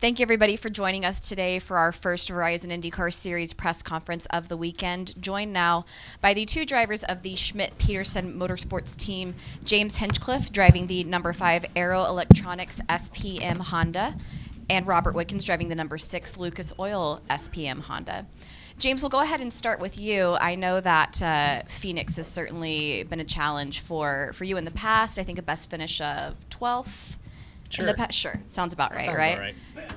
Thank you, everybody, for joining us today for our first Verizon IndyCar Series press conference of the weekend. Joined now by the two drivers of the Schmidt Peterson Motorsports team James Hinchcliffe, driving the number five Arrow Electronics SPM Honda, and Robert Wickens, driving the number six Lucas Oil SPM Honda. James, we'll go ahead and start with you. I know that uh, Phoenix has certainly been a challenge for, for you in the past. I think a best finish of 12th Sure. in the past. Sure, sounds about right, Sounds right? about right.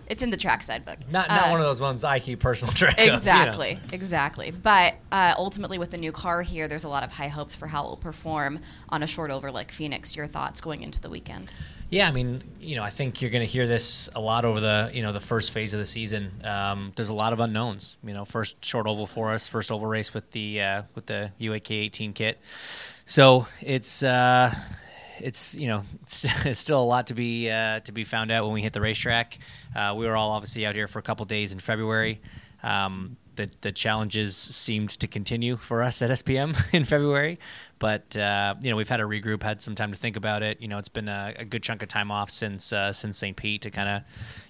It's in the trackside book. Not not Uh, one of those ones I keep personal track of. you know. Exactly, exactly. But uh, ultimately, with the new car here, there's a lot of high hopes for how it will perform on a short over like Phoenix. Your thoughts going into the weekend? Yeah, I mean, you know, I think you're going to hear this a lot over the, you know, the first phase of the season. Um, there's a lot of unknowns. You know, first short oval for us, first oval race with the uh, with the UAK 18 kit. So it's uh, it's you know it's, still a lot to be uh, to be found out when we hit the racetrack. Uh, we were all obviously out here for a couple days in February. Um, the, the challenges seemed to continue for us at SPM in February, but uh, you know we've had a regroup, had some time to think about it. You know it's been a, a good chunk of time off since uh, since St. Pete to kind of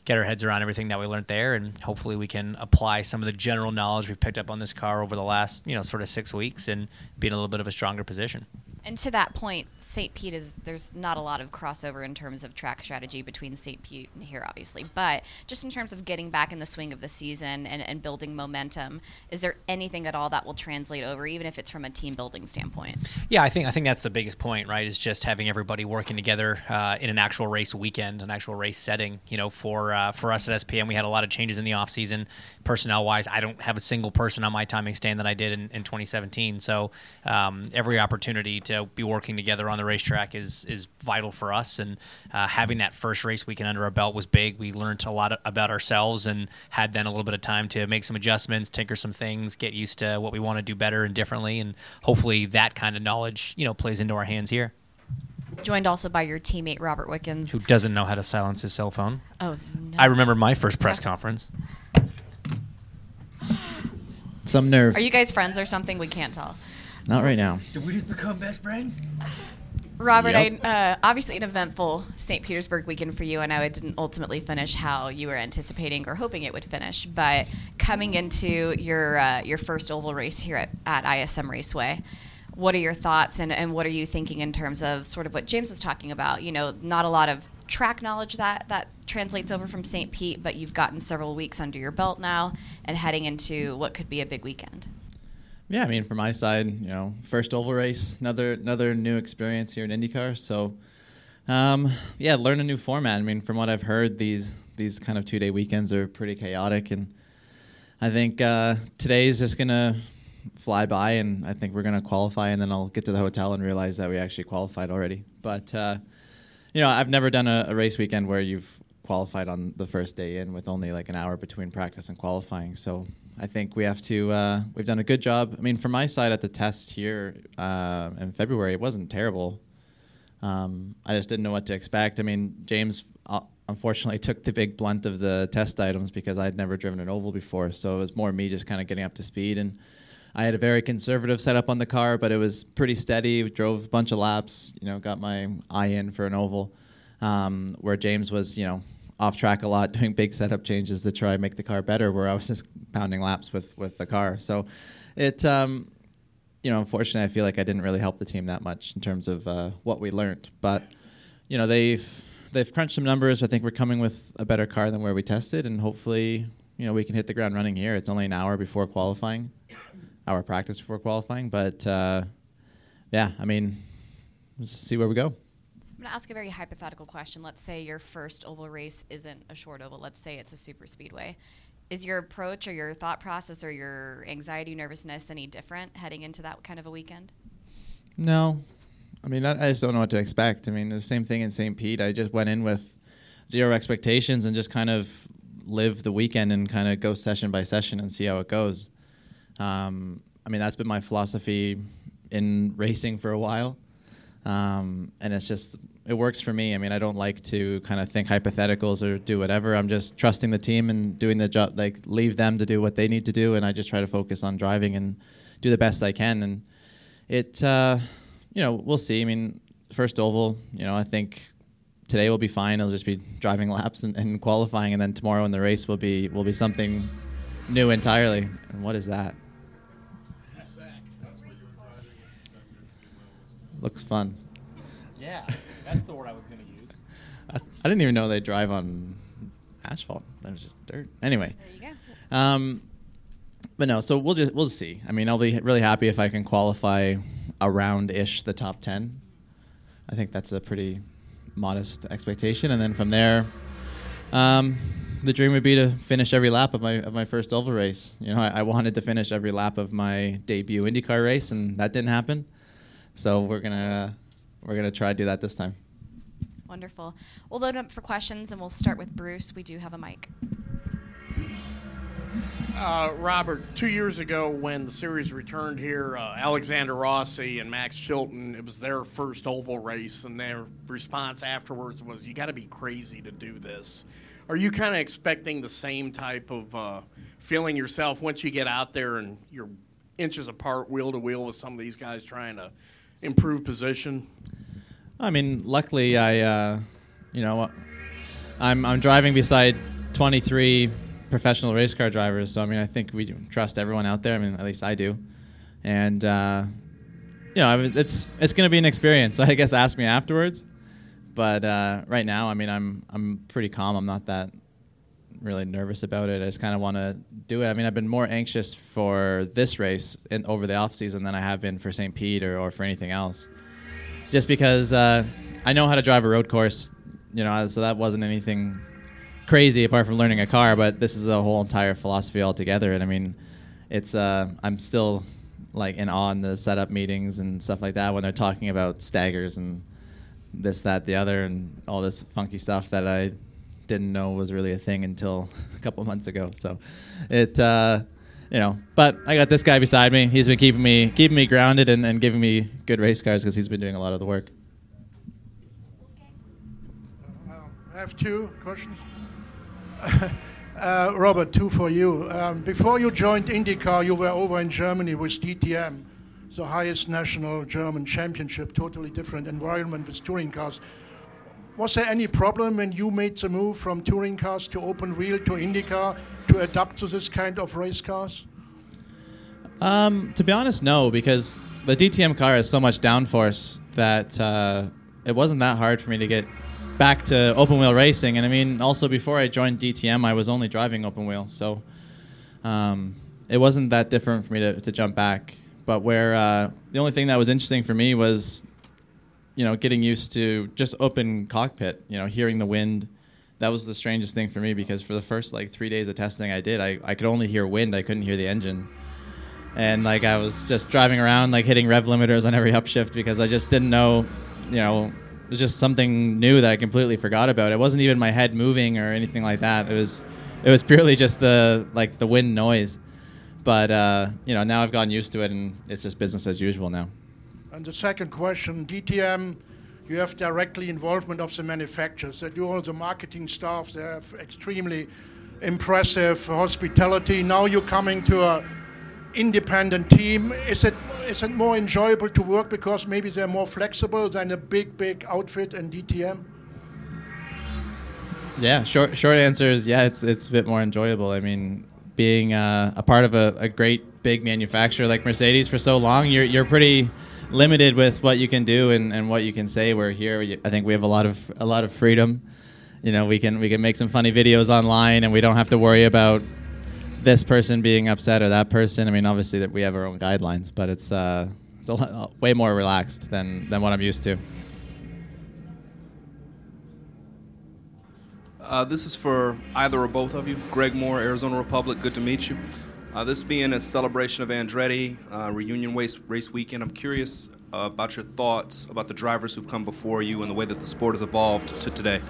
get our heads around everything that we learned there, and hopefully we can apply some of the general knowledge we've picked up on this car over the last you know sort of six weeks and be in a little bit of a stronger position. And to that point, St. Pete is there's not a lot of crossover in terms of track strategy between St. Pete and here, obviously. But just in terms of getting back in the swing of the season and, and building momentum, is there anything at all that will translate over, even if it's from a team building standpoint? Yeah, I think I think that's the biggest point, right? Is just having everybody working together uh, in an actual race weekend, an actual race setting. You know, for uh, for us at SPM, we had a lot of changes in the off season, personnel wise. I don't have a single person on my timing stand that I did in, in 2017. So um, every opportunity to be working together on the racetrack is is vital for us. And uh, having that first race weekend under our belt was big. We learned a lot about ourselves and had then a little bit of time to make some adjustments, tinker some things, get used to what we want to do better and differently, and hopefully that kind of knowledge, you know, plays into our hands here. Joined also by your teammate Robert Wickens. Who doesn't know how to silence his cell phone? Oh, no. I remember my first press Yes. conference. Some nerve. Are you guys friends or something? We can't tell. Not right now. Did we just become best friends? Robert, Yep. I, uh, obviously an eventful St. Petersburg weekend for you. I know it didn't ultimately finish how you were anticipating or hoping it would finish, but coming into your uh, your first oval race here at, at ISM Raceway, what are your thoughts and, and what are you thinking in terms of sort of what James was talking about? You know, not a lot of track knowledge that that translates over from St. Pete, but you've gotten several weeks under your belt now and heading into what could be a big weekend. Yeah, I mean, from my side, you know, first oval race, another another new experience here in IndyCar. So, um, yeah, learn a new format. I mean, from what I've heard, these these kind of two day weekends are pretty chaotic, and I think uh, today's just gonna fly by, and I think we're gonna qualify, and then I'll get to the hotel and realize that we actually qualified already. But uh, you know, I've never done a, a race weekend where you've qualified on the first day in with only like an hour between practice and qualifying. So I think we have to. Uh, we've done a good job. I mean, from my side at the test here uh, in February, it wasn't terrible. Um, I just didn't know what to expect. I mean, James uh, unfortunately took the big blunt of the test items because I'd never driven an oval before. So it was more me just kind of getting up to speed and. I had a very conservative setup on the car, but it was pretty steady. Drove a bunch of laps, you know, got my eye in for an oval. Um, where James was, you know, off track a lot, doing big setup changes to try and make the car better. Where I was just pounding laps with with the car. So, it, um, you know, unfortunately, I feel like I didn't really help the team that much in terms of uh, what we learned. But, you know, they've they've crunched some numbers. I think we're coming with a better car than where we tested, and hopefully, you know, we can hit the ground running here. It's only an hour before qualifying hour practice before qualifying. But uh, yeah, I mean, let's see where we go. I'm going to ask a very hypothetical question. Let's say your first oval race isn't a short oval. Let's say it's a super speedway. Is your approach or your thought process or your anxiety, nervousness any different heading into that kind of a weekend? No, I mean, I, I just don't know what to expect. I mean, the same thing in St. Pete. I just went in with zero expectations and just kind of live the weekend and kind of go session by session and see how it goes. Um, I mean, that's been my philosophy in racing for a while. Um, and it's just, it works for me. I mean, I don't like to kind of think hypotheticals or do whatever. I'm just trusting the team and doing the job, like leave them to do what they need to do. And I just try to focus on driving and do the best I can. And it, uh, you know, we'll see. I mean, first oval, you know, I think today will be fine. It'll just be driving laps and, and qualifying, and then tomorrow in the race will be will be something new entirely. And what is that? Looks fun. Yeah, that's the word I was going to use. I, didn't even know they drive on asphalt. That was just dirt. Anyway. There you go. Um, but no, so we'll just we'll see. I mean, I'll be really happy if I can qualify around ish the top ten. I think that's a pretty modest expectation, and then from there, um, the dream would be to finish every lap of my of my first oval race. You know, I, I wanted to finish every lap of my debut IndyCar race, and that didn't happen. So we're gonna we're gonna try to do that this time. Wonderful. We'll load up for questions, and we'll start with Bruce. We do have a mic. Uh, Robert, two years ago when the series returned here, uh, Alexander Rossi and Max Chilton, it was their first oval race, and their response afterwards was, You got to be crazy to do this. Are you kind of expecting the same type of uh, feeling yourself once you get out there and you're inches apart, wheel to wheel, with some of these guys trying to improve position? I mean, luckily, I, uh, you know, I'm I'm driving beside 23 professional race car drivers, so I mean, I think we trust everyone out there. I mean, at least I do, and uh, you know, it's it's going to be an experience. I guess ask me afterwards, but uh, right now, I mean, I'm I'm pretty calm. I'm not that really nervous about it. I just kind of want to do it. I mean, I've been more anxious for this race in, over the off season than I have been for St. Pete or, or for anything else just because uh, I know how to drive a road course, you know, so that wasn't anything crazy apart from learning a car. But this is a whole entire philosophy altogether, and I mean, it's uh, I'm still like in awe in the setup meetings and stuff like that when they're talking about staggers and this, that, the other, and all this funky stuff that I didn't know was really a thing until a couple months ago. So it. Uh, you know, but I got this guy beside me. He's been keeping me keeping me grounded and, and giving me good race cars because he's been doing a lot of the work. I have two questions. uh, Robert, two for you. Um, before you joined IndyCar, you were over in Germany with DTM, the highest national German championship, totally different environment with touring cars. Was there any problem when you made the move from touring cars to open wheel to IndyCar to adapt to this kind of race cars? Um, to be honest, no, because the DTM car has so much downforce that uh, it wasn't that hard for me to get back to open wheel racing. And I mean, also before I joined DTM, I was only driving open wheel, so um, it wasn't that different for me to, to jump back. But where uh, the only thing that was interesting for me was, you know, getting used to just open cockpit. You know, hearing the wind. That was the strangest thing for me because for the first like three days of testing I did, I, I could only hear wind. I couldn't hear the engine and like I was just driving around like hitting rev limiters on every upshift because I just didn't know, you know, it was just something new that I completely forgot about. It wasn't even my head moving or anything like that. It was it was purely just the like the wind noise. But uh, you know, now I've gotten used to it and it's just business as usual now. And the second question, DTM, you have directly involvement of the manufacturers. They do all the marketing stuff. They have extremely impressive hospitality. Now you're coming to a independent team. Is it is it more enjoyable to work because maybe they're more flexible than a big big outfit and DTM? Yeah, short short answer is yeah, it's it's a bit more enjoyable. I mean, being uh, a part of a, a great big manufacturer like Mercedes for so long, you're you're pretty limited with what you can do and, and what you can say. We're here. I think we have a lot of a lot of freedom. You know, we can we can make some funny videos online, and we don't have to worry about this person being upset or that person. I mean, obviously that we have our own guidelines, but it's uh, it's a lot, way more relaxed than than what I'm used to. Uh, this is for either or both of you. Greg Moore, Arizona Republic. Good to meet you. Uh, this being a celebration of Andretti uh, reunion race, race weekend, I'm curious uh, about your thoughts about the drivers who've come before you and the way that the sport has evolved to today.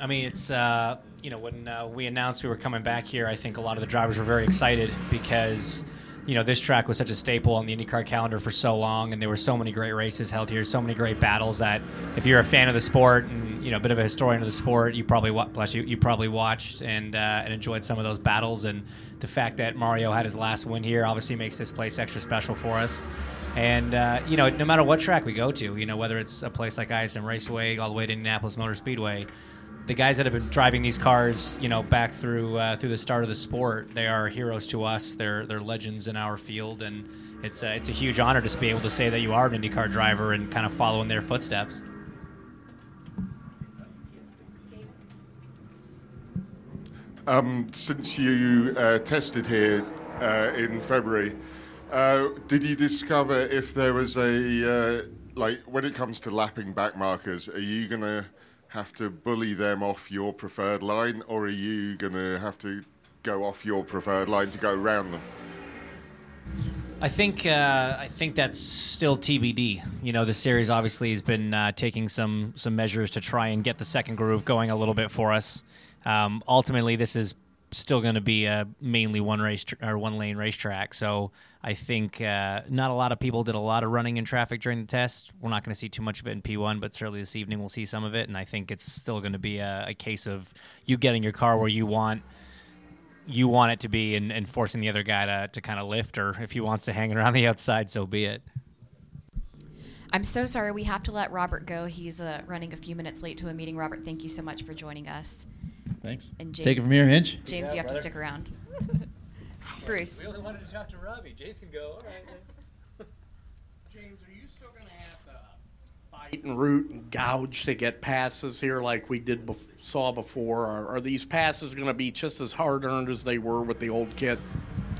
I mean, it's uh, you know when uh, we announced we were coming back here, I think a lot of the drivers were very excited because you know, this track was such a staple on the IndyCar calendar for so long, and there were so many great races held here, so many great battles that if you're a fan of the sport and you know a bit of a historian of the sport, you probably wa- bless you, you probably watched and uh, and enjoyed some of those battles. And the fact that Mario had his last win here obviously makes this place extra special for us. And uh, you know, no matter what track we go to, you know, whether it's a place like ISM Raceway all the way to Indianapolis Motor Speedway, the guys that have been driving these cars, you know, back through uh, through the start of the sport, they are heroes to us. They're they're legends in our field, and it's a, it's a huge honor to be able to say that you are an IndyCar driver and kind of follow in their footsteps. Um, since you uh, tested here uh, in February, uh, did you discover if there was a uh, like when it comes to lapping back markers, are you to have to bully them off your preferred line, or are you going to have to go off your preferred line to go around them? I think uh, I think that's still TBD. You know, the series obviously has been uh, taking some some measures to try and get the second groove going a little bit for us. Um, ultimately, this is still going to be a mainly one race tr- or one lane racetrack. So I think uh, not a lot of people did a lot of running in traffic during the test. We're not going to see too much of it in P1, but certainly this evening we'll see some of it. And I think it's still going to be a, a case of you getting your car where you want you want it to be and, and forcing the other guy to, to kind of lift or if he wants to hang around the outside so be it I'm so sorry. We have to let Robert go. He's uh, running a few minutes late to a meeting. Robert, thank you so much for joining us. Thanks. And Take it from here, Hinch. James, Yeah, you have to stick around. Bruce. We only wanted to talk to robbie james can go all right James, are you still going to have to fight and root and gouge to get passes here like we did bef- saw before? Or are these passes going to be just as hard earned as they were with the old kit?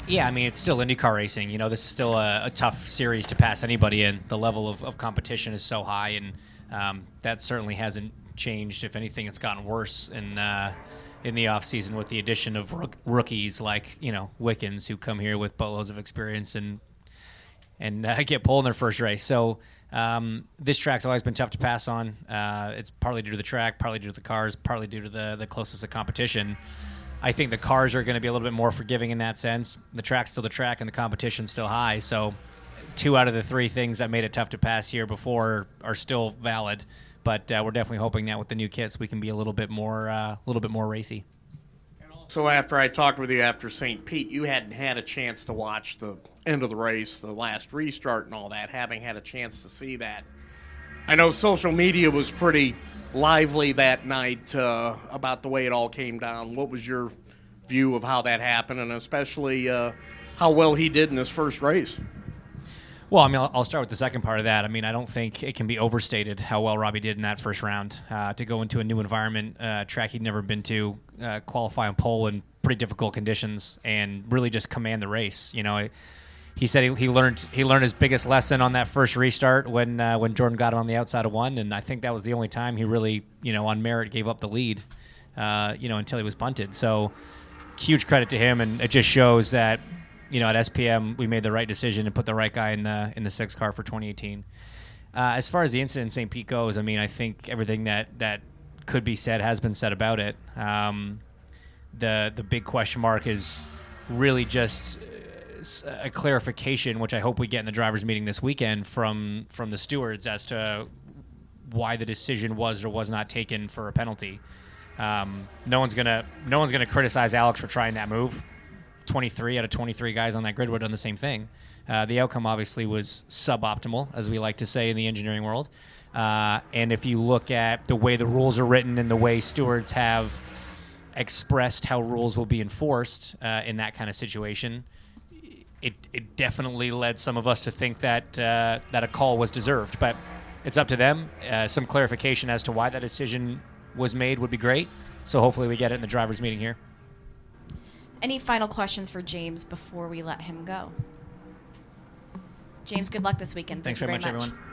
Yeah, I mean, it's still IndyCar racing. You know, this is still a, a tough series to pass anybody in. The level of, of competition is so high, and um, that certainly hasn't changed. If anything, it's gotten worse in uh, in the off season with the addition of rook- rookies like you know Wickens who come here with boatloads of experience and and uh, get pulled in their first race. So um, this track's always been tough to pass on. Uh, it's partly due to the track, partly due to the cars, partly due to the the closest of competition. I think the cars are going to be a little bit more forgiving in that sense. The track's still the track, and the competition's still high. So, two out of the three things that made it tough to pass here before are still valid. But uh, we're definitely hoping that with the new kits, we can be a little bit more, uh, a little bit more racy. So after I talked with you after St. Pete, you hadn't had a chance to watch the end of the race, the last restart, and all that. Having had a chance to see that, I know social media was pretty lively that night uh, about the way it all came down. What was your view of how that happened, and especially uh, how well he did in his first race? Well, I mean, I'll, I'll start with the second part of that. I mean, I don't think it can be overstated how well Robbie did in that first round. Uh, to go into a new environment, uh, track he'd never been to, uh, qualify on pole in pretty difficult conditions, and really just command the race. You know, he said he, he learned he learned his biggest lesson on that first restart when uh, when Jordan got him on the outside of one, and I think that was the only time he really, you know, on merit gave up the lead, uh, you know, until he was bunted. So, huge credit to him, and it just shows that you know, at SPM, we made the right decision and put the right guy in the in the six car for 2018. Uh, as far as the incident in St. Pete goes, I mean, I think everything that that could be said has been said about it. Um, the the big question mark is really just a clarification, which I hope we get in the drivers' meeting this weekend from from the stewards as to why the decision was or was not taken for a penalty. Um, no one's gonna no one's gonna criticize Alex for trying that move. 23 out of 23 guys on that grid would have done the same thing. Uh, the outcome obviously was suboptimal, as we like to say in the engineering world. Uh, and if you look at the way the rules are written and the way stewards have expressed how rules will be enforced uh, in that kind of situation, it, it definitely led some of us to think that uh, that a call was deserved. But it's up to them. Uh, some clarification as to why that decision was made would be great. So hopefully we get it in the drivers' meeting here. Any final questions for James before we let him go? James, good luck this weekend. Thanks Thank very you much, very everyone.